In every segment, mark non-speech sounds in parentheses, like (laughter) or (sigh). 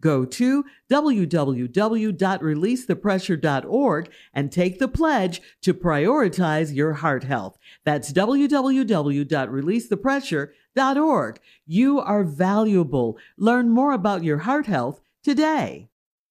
Go to www.releasethepressure.org and take the pledge to prioritize your heart health. That's www.releasethepressure.org. You are valuable. Learn more about your heart health today.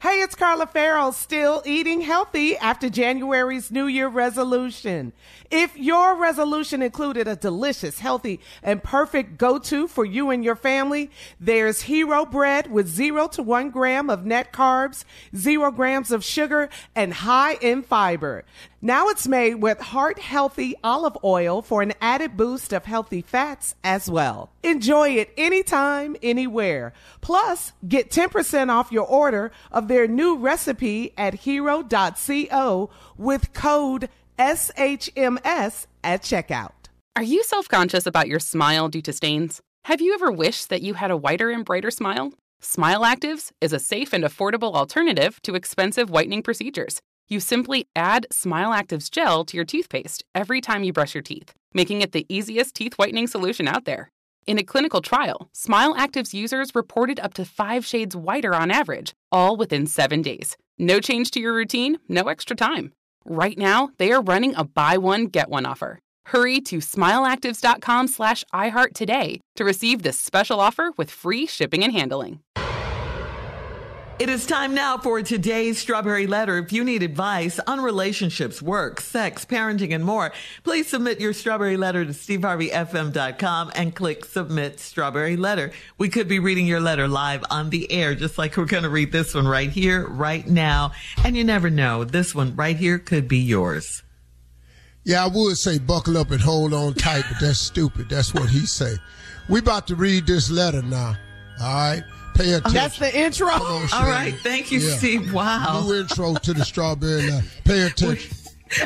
Hey, it's Carla Ferrell, still eating healthy after January's New Year resolution. If your resolution included a delicious, healthy, and perfect go-to for you and your family, there's Hero Bread with zero to one gram of net carbs, zero grams of sugar, and high in fiber. Now it's made with heart healthy olive oil for an added boost of healthy fats as well. Enjoy it anytime, anywhere. Plus, get 10% off your order of their new recipe at hero.co with code SHMS at checkout. Are you self conscious about your smile due to stains? Have you ever wished that you had a whiter and brighter smile? Smile Actives is a safe and affordable alternative to expensive whitening procedures. You simply add Smile Actives gel to your toothpaste every time you brush your teeth, making it the easiest teeth whitening solution out there. In a clinical trial, Smile Actives users reported up to five shades whiter on average, all within seven days. No change to your routine, no extra time. Right now, they are running a buy one, get one offer. Hurry to smileactives.com slash iHeart today to receive this special offer with free shipping and handling. It is time now for today's Strawberry Letter. If you need advice on relationships, work, sex, parenting, and more, please submit your Strawberry Letter to steveharveyfm.com and click Submit Strawberry Letter. We could be reading your letter live on the air, just like we're going to read this one right here, right now. And you never know, this one right here could be yours. Yeah, I would say buckle up and hold on tight, but that's stupid. That's what he say. We about to read this letter now. All right. Pay oh, attention. That's the intro. On, All right. Thank you, Yeah. Steve. Wow. New intro to the strawberry letter. Pay (laughs) attention.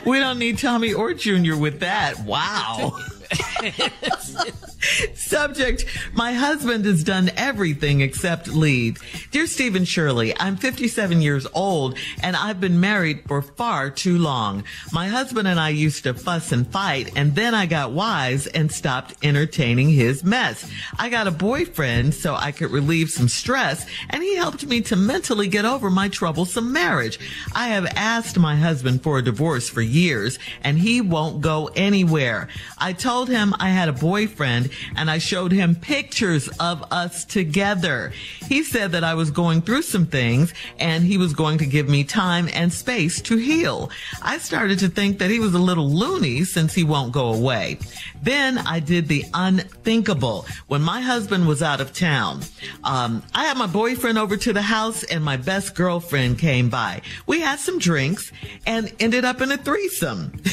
We don't need Tommy or Junior with that. Wow. (laughs) (laughs) Subject My husband has done everything except lead. Dear Stephen Shirley, I'm 57 years old and I've been married for far too long. My husband and I used to fuss and fight, and then I got wise and stopped entertaining his mess. I got a boyfriend so I could relieve some stress, and he helped me to mentally get over my troublesome marriage. I have asked my husband for a divorce for years, and he won't go anywhere. I told him I had a boyfriend and I showed him pictures of us together. He said that I was going through some things and he was going to give me time and space to heal. I started to think that he was a little loony since he won't go away. Then I did the unthinkable when my husband was out of town. Um, I had my boyfriend over to the house and my best girlfriend came by. We had some drinks and ended up in a threesome. (laughs)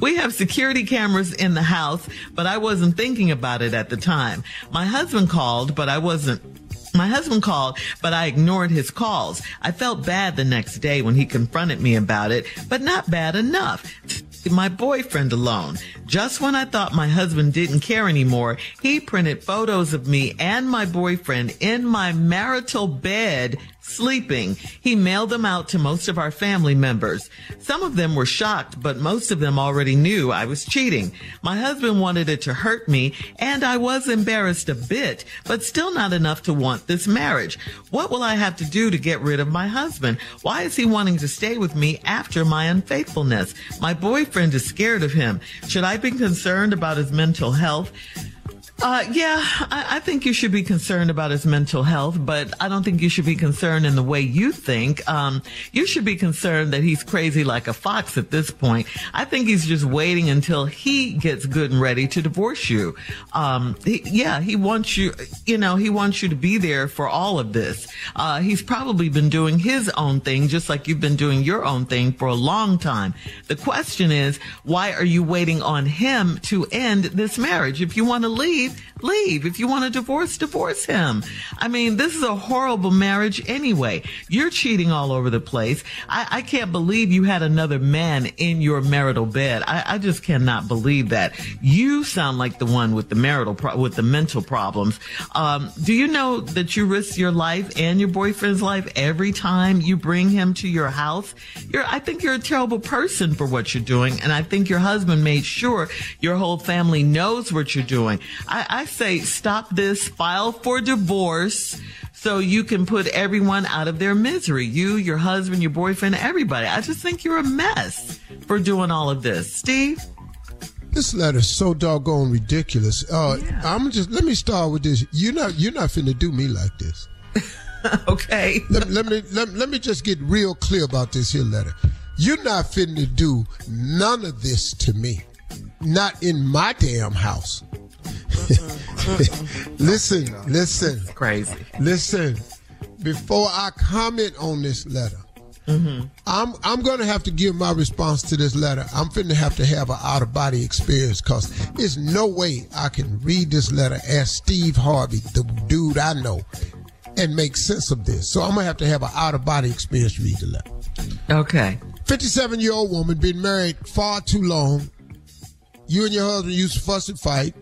We have security cameras in the house, but I wasn't thinking about it at the time. My husband called, but I wasn't. My husband called, but I ignored his calls. I felt bad the next day when he confronted me about it, but not bad enough. My boyfriend alone. Just when I thought my husband didn't care anymore, he printed photos of me and my boyfriend in my marital bed sleeping. He mailed them out to most of our family members. Some of them were shocked, but most of them already knew I was cheating. My husband wanted it to hurt me, and I was embarrassed a bit, but still not enough to want this marriage. What will I have to do to get rid of my husband? Why is he wanting to stay with me after my unfaithfulness? My boyfriend is scared of him. Should I be concerned about his mental health? Uh, yeah, I, I, think you should be concerned about his mental health, but I don't think you should be concerned in the way you think. Um, you should be concerned that he's crazy like a fox at this point. I think he's just waiting until he gets good and ready to divorce you. Um, he, yeah, he wants you, you know, he wants you to be there for all of this. Uh, he's probably been doing his own thing, just like you've been doing your own thing for a long time. The question is, why are you waiting on him to end this marriage? If you want to leave, leave, leave. If you want a divorce, divorce him. I mean, this is a horrible marriage anyway. You're cheating all over the place. I, I can't believe you had another man in your marital bed. I, I, just cannot believe that. You sound like the one with the marital, pro- with the mental problems. Um, do you know that you risk your life and your boyfriend's life every time you bring him to your house? You're, I think you're a terrible person for what you're doing. And I think your husband made sure your whole family knows what you're doing. I, I say stop this, file for divorce so you can put everyone out of their misery. You, your husband, your boyfriend, everybody. I just think you're a mess for doing all of this. Steve? This letter is so doggone ridiculous. Uh, yeah. I'm just let me start with this. You're not you're not finna do me like this. (laughs) okay. Let, let, me let, let me just get real clear about this here letter. You're not finna do none of this to me. Not in my damn house. (laughs) listen, listen. Crazy. Listen. Before I comment on this letter, mm-hmm. I'm I'm gonna have to give my response to this letter. I'm finna have to have an out of body experience because there's no way I can read this letter as Steve Harvey, the dude I know, and make sense of this. So I'm gonna have to have an out of body experience to read the letter. Okay. 57 year old woman been married far too long. You and your husband used to fuss and fight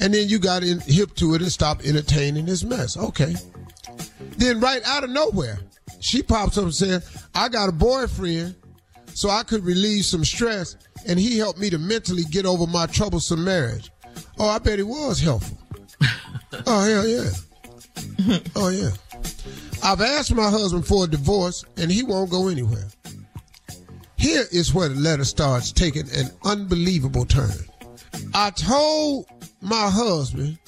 and then you got in, hip to it and stopped entertaining this mess. Okay. Then right out of nowhere, she pops up and says, I got a boyfriend so I could relieve some stress and he helped me to mentally get over my troublesome marriage. Oh, I bet he was helpful. (laughs) oh, hell yeah. oh, yeah. I've asked my husband for a divorce and he won't go anywhere. Here is where the letter starts taking an unbelievable turn. I told my husband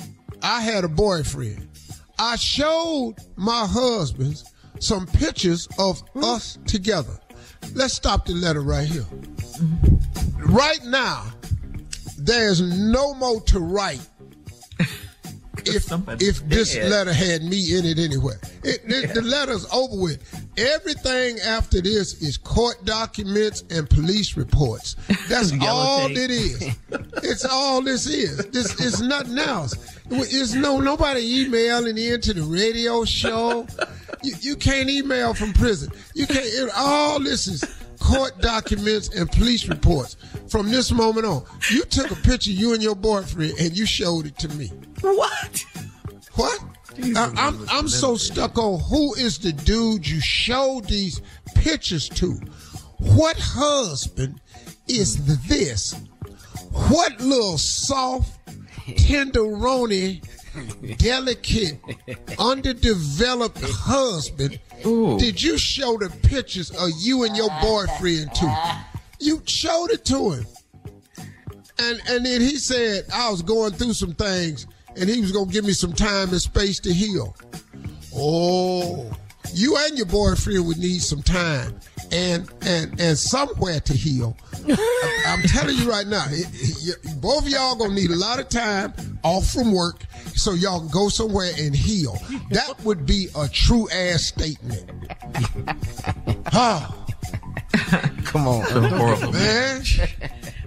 I had a boyfriend. I showed my husband some pictures of us together. Let's stop the letter right here. Right now, there's no more to write if if this letter had me in it anyway. It, yeah. The letter's over with. Everything after this is court documents and police reports. That's (laughs) all tape. it (laughs) is. it's all this is. This is nothing else. It's no nobody emailing into the radio show. You, you can't email from prison. You can't. It, all this is court documents and police reports. From this moment on, you took a picture you and your boyfriend and you showed it to me. What? What? I, I'm I'm so stuck on who is the dude you showed these pictures to. What husband is this? What little soft, tenderoni, delicate, underdeveloped husband Ooh. did you show the pictures of you and your boyfriend to? You showed it to him. And and then he said, I was going through some things and he was gonna give me some time and space to heal. Oh, you and your boyfriend would need some time and and and somewhere to heal. (laughs) I, am telling you right now, it, it, both of y'all gonna need a lot of time off from work so y'all can go somewhere and heal. That would be a true ass statement. (laughs) huh. Come on, (laughs) so horrible, man.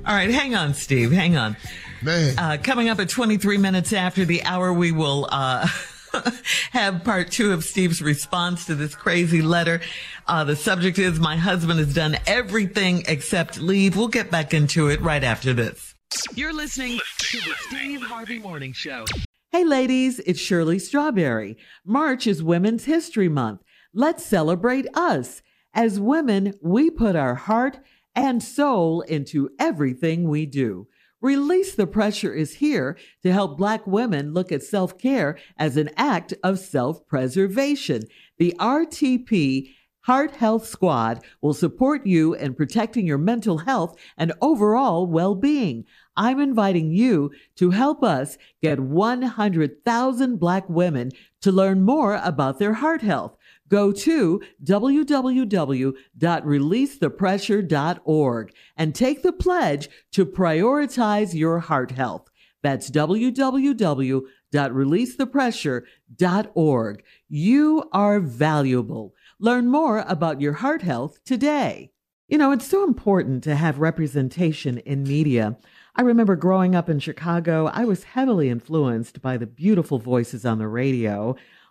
All right, hang on, Steve. Hang on. Man. Uh, coming up at 23 minutes after the hour, we will uh, (laughs) have part two of Steve's response to this crazy letter. Uh, the subject is My husband has done everything except leave. We'll get back into it right after this. You're listening to the Steve Harvey Morning Show. Hey, ladies, it's Shirley Strawberry. March is Women's History Month. Let's celebrate us. As women, we put our heart and soul into everything we do. Release the Pressure is here to help Black women look at self care as an act of self preservation. The RTP Heart Health Squad will support you in protecting your mental health and overall well being. I'm inviting you to help us get 100,000 Black women to learn more about their heart health. Go to www.releasethepressure.org and take the pledge to prioritize your heart health. That's www.releasethepressure.org. You are valuable. Learn more about your heart health today. You know, it's so important to have representation in media. I remember growing up in Chicago, I was heavily influenced by the beautiful voices on the radio.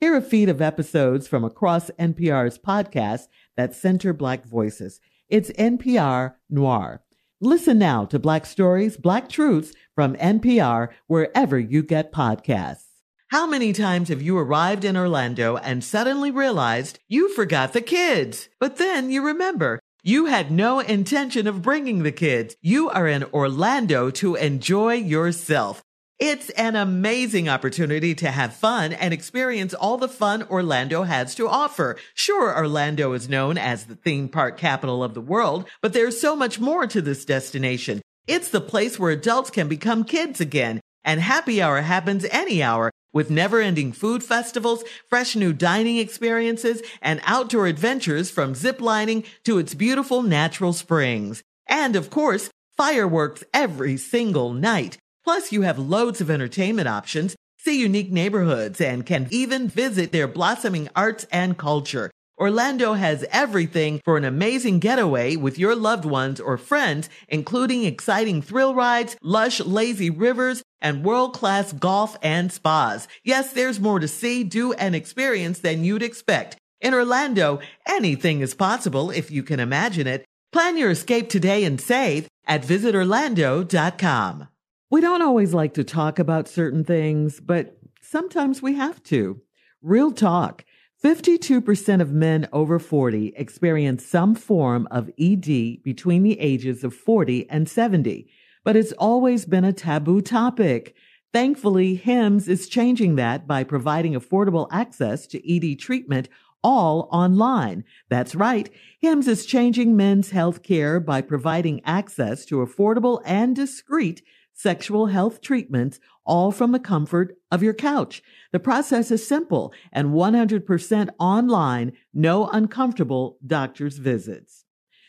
Hear a feed of episodes from across NPR's podcasts that center Black voices. It's NPR Noir. Listen now to Black Stories, Black Truths from NPR wherever you get podcasts. How many times have you arrived in Orlando and suddenly realized you forgot the kids? But then you remember you had no intention of bringing the kids. You are in Orlando to enjoy yourself. It's an amazing opportunity to have fun and experience all the fun Orlando has to offer. Sure, Orlando is known as the theme park capital of the world, but there's so much more to this destination. It's the place where adults can become kids again, and happy hour happens any hour with never ending food festivals, fresh new dining experiences, and outdoor adventures from ziplining to its beautiful natural springs. And of course, fireworks every single night. Plus, you have loads of entertainment options, see unique neighborhoods, and can even visit their blossoming arts and culture. Orlando has everything for an amazing getaway with your loved ones or friends, including exciting thrill rides, lush, lazy rivers, and world-class golf and spas. Yes, there's more to see, do, and experience than you'd expect. In Orlando, anything is possible if you can imagine it. Plan your escape today and save at visitorlando.com. We don't always like to talk about certain things, but sometimes we have to. Real talk. 52% of men over 40 experience some form of ED between the ages of 40 and 70, but it's always been a taboo topic. Thankfully, HIMS is changing that by providing affordable access to ED treatment all online. That's right. HIMS is changing men's health care by providing access to affordable and discreet sexual health treatments, all from the comfort of your couch. The process is simple and 100% online, no uncomfortable doctor's visits.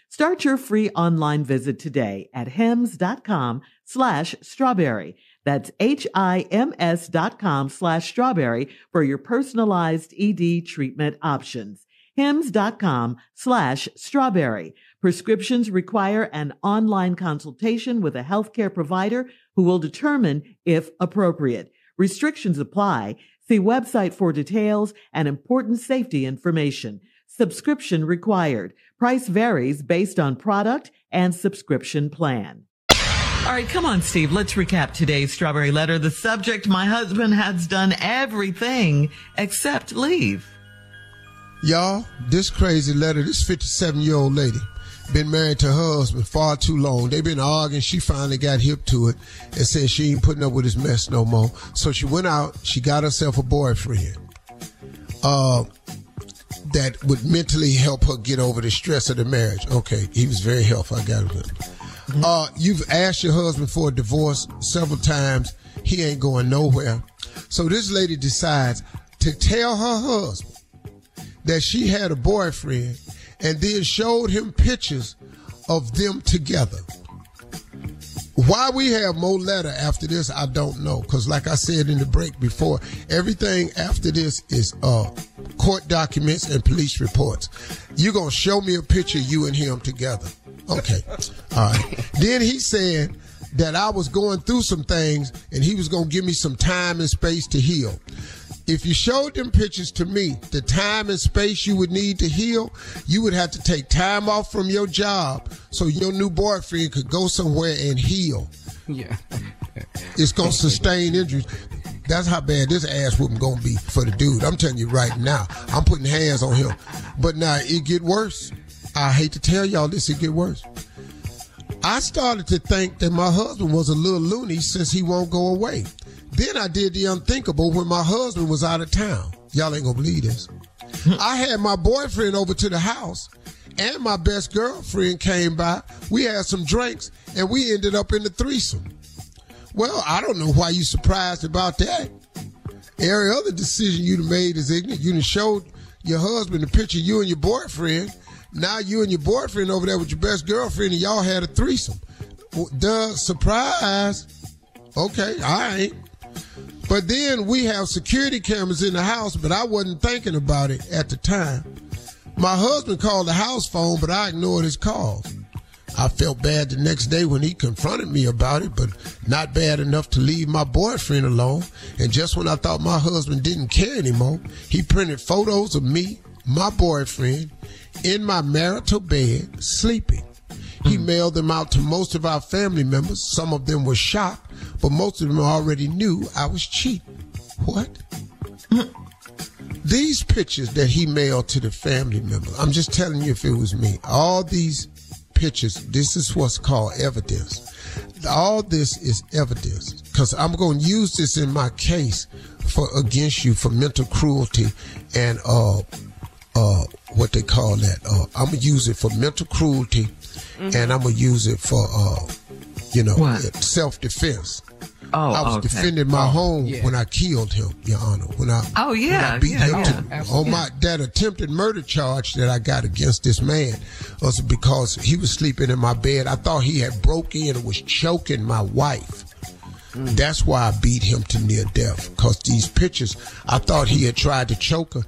Start your free online visit today at hims.com slash strawberry. That's H-I-M-S dot com slash strawberry for your personalized ED treatment options. hims.com slash strawberry. Prescriptions require an online consultation with a healthcare provider who will determine if appropriate. Restrictions apply. See website for details and important safety information. Subscription required. Price varies based on product and subscription plan. All right, come on, Steve. Let's recap today's strawberry letter. The subject, my husband has done everything except leave. Y'all, this crazy letter, this 57 year old lady been married to her husband far too long. They've been arguing. She finally got hip to it and said she ain't putting up with his mess no more. So she went out. She got herself a boyfriend. Uh, that would mentally help her get over the stress of the marriage. Okay, he was very helpful. I got it. Mm-hmm. Uh, you've asked your husband for a divorce several times. He ain't going nowhere. So this lady decides to tell her husband that she had a boyfriend and then showed him pictures of them together. Why we have more letter after this, I don't know. Cause like I said in the break before, everything after this is uh court documents and police reports. You're gonna show me a picture of you and him together. Okay. (laughs) All right. then he said that I was going through some things and he was gonna give me some time and space to heal. If you showed them pictures to me, the time and space you would need to heal, you would have to take time off from your job so your new boyfriend could go somewhere and heal. Yeah. It's gonna sustain injuries. That's how bad this ass whooping gonna be for the dude. I'm telling you right now. I'm putting hands on him. But now it get worse. I hate to tell y'all this, it get worse. I started to think that my husband was a little loony since he won't go away. Then I did the unthinkable when my husband was out of town. Y'all ain't gonna believe this. I had my boyfriend over to the house and my best girlfriend came by. We had some drinks and we ended up in the threesome. Well, I don't know why you surprised about that. Every other decision you'd made is ignorant. You done showed your husband a picture of you and your boyfriend. Now you and your boyfriend over there with your best girlfriend and y'all had a threesome. Duh, surprise. Okay, all right. But then we have security cameras in the house, but I wasn't thinking about it at the time. My husband called the house phone, but I ignored his calls. I felt bad the next day when he confronted me about it, but not bad enough to leave my boyfriend alone. And just when I thought my husband didn't care anymore, he printed photos of me, my boyfriend, in my marital bed, sleeping. He hmm. mailed them out to most of our family members. Some of them were shocked, but most of them already knew I was cheating. What? These pictures that he mailed to the family members, I'm just telling you if it was me, all these pictures, this is what's called evidence. All this is evidence because I'm going to use this in my case for against you for mental cruelty and uh uh what they call that. Uh, I'm gonna use it for mental cruelty and I'm gonna use it for uh you know self defense. Oh, I was okay. defending my oh, home yeah. when I killed him, Your Honor. When I Oh, yeah, I beat yeah, him yeah. to, oh, Absolutely. on my that attempted murder charge that I got against this man was because he was sleeping in my bed. I thought he had broke in and was choking my wife. Mm. That's why I beat him to near death. Cause these pictures, I thought he had tried to choke her,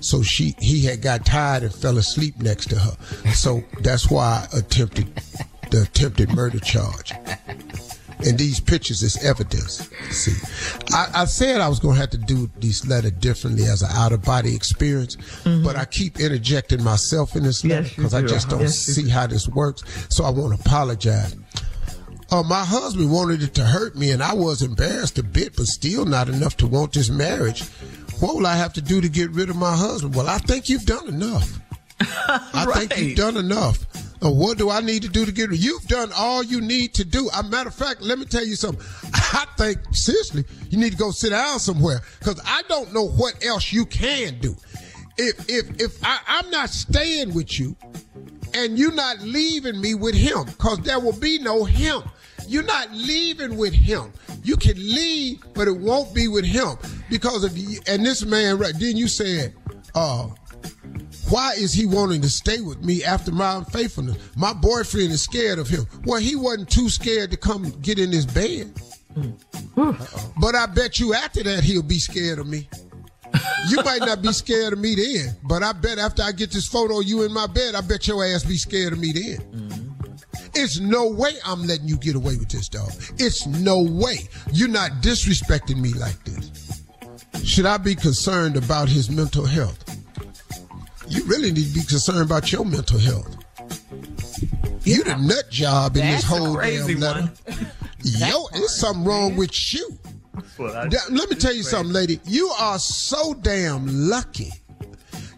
so she he had got tired and fell asleep next to her. So that's why I attempted the attempted murder charge. And these pictures is evidence. See, I, I said I was going to have to do this letter differently as an out of body experience, but I keep interjecting myself in this letter Yes, because I just don't Yes, see how this works. So I want to apologize. Uh, my husband wanted it to hurt me, and I was embarrassed a bit, but still not enough to want this marriage. What will I have to do to get rid of my husband? Well, I think you've done enough. (laughs) I think you've done enough. What do I need to do to get it? You've done all you need to do. A matter of fact, let me tell you something. (laughs) I think seriously, you need to go sit down somewhere because I don't know what else you can do. If if if I, I'm not staying with you, and you're not leaving me with him because there will be no him. You're not leaving with him. You can leave, but it won't be with him because of you. And this man, right then you said, uh, why is he wanting to stay with me after my unfaithfulness? My boyfriend is scared of him. Well, he wasn't too scared to come get in his bed. Hmm. But I bet you after that he'll be scared of me. You might not be scared of me then, but I bet after I get this photo of you in my bed, I bet your ass be scared of me then. Mm-hmm. It's no way I'm letting you get away with this, dog. It's no way. You're not disrespecting me like this. Should I be concerned about his mental health? You really need to be concerned about your mental health. You the nut job in this That's a whole crazy damn letter. (laughs) one. Yo, there's something wrong with you. Da- Let me tell you something, lady. You are so damn lucky.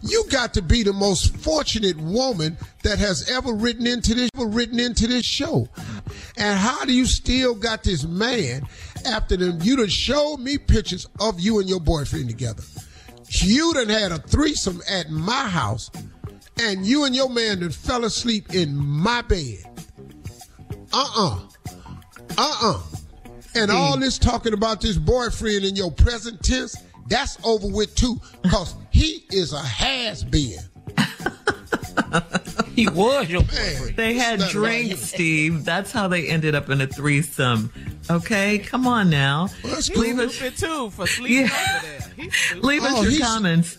You got to be the most fortunate woman that has ever written into this ever written into this show. And how do you still got this man after them? You done showed me pictures of you and your boyfriend together. You done had a threesome at my house, and you and your man done fell asleep in my bed. Uh-uh. Uh-uh. And mm. all this talking about this boyfriend in your present tense, that's over with too, because he is a has been. (laughs) (laughs) he was your boyfriend. They had drinks, Steve. That's how they ended up in a threesome. Okay, come on now. Well, that's Leave cool. us, Stupid too for sleeping Yeah. over there. He's (laughs) stupid. leave us Oh, your comments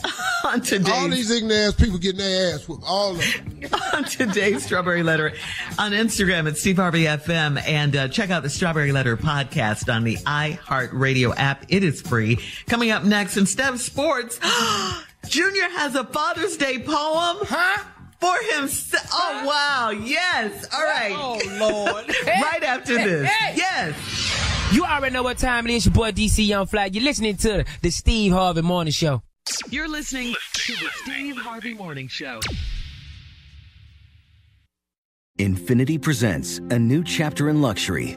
(laughs) on All these ignorant ass people getting their ass whooped. All of them. on today's Strawberry Letter on Instagram at Steve Harvey FM and uh, check out the Strawberry Letter podcast on the iHeartRadio app. It is free. Coming up next instead of sports, (gasps) Junior has a Father's Day poem. Huh? For himself. Oh, wow. Yes. All right. Oh Lord. (laughs) right after this. Hey. Yes. You already know what time it is. Your boy DC Young Fly. You're listening to the Steve Harvey Morning Show. You're listening to the Steve Harvey Morning Show. Infiniti presents a new chapter in luxury,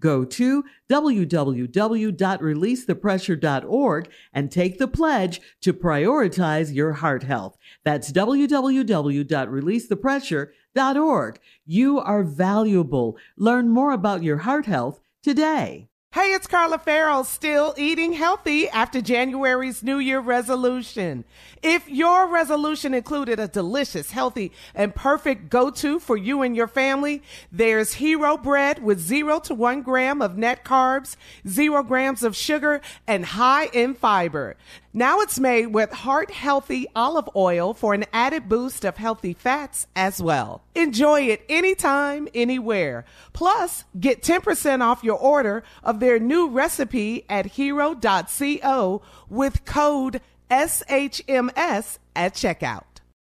Go to www.releasethepressure.org and take the pledge to prioritize your heart health. That's www.releasethepressure.org. You are valuable. Learn more about your heart health today. Hey, it's Carla Ferrell, still eating healthy after January's New Year resolution. If your resolution included a delicious, healthy, and perfect go-to for you and your family, there's Hero Bread with zero to one gram of net carbs, zero grams of sugar, and high in fiber. Now it's made with heart healthy olive oil for an added boost of healthy fats as well. Enjoy it anytime, anywhere. Plus, get 10% off your order of their new recipe at hero.co with code SHMS at checkout.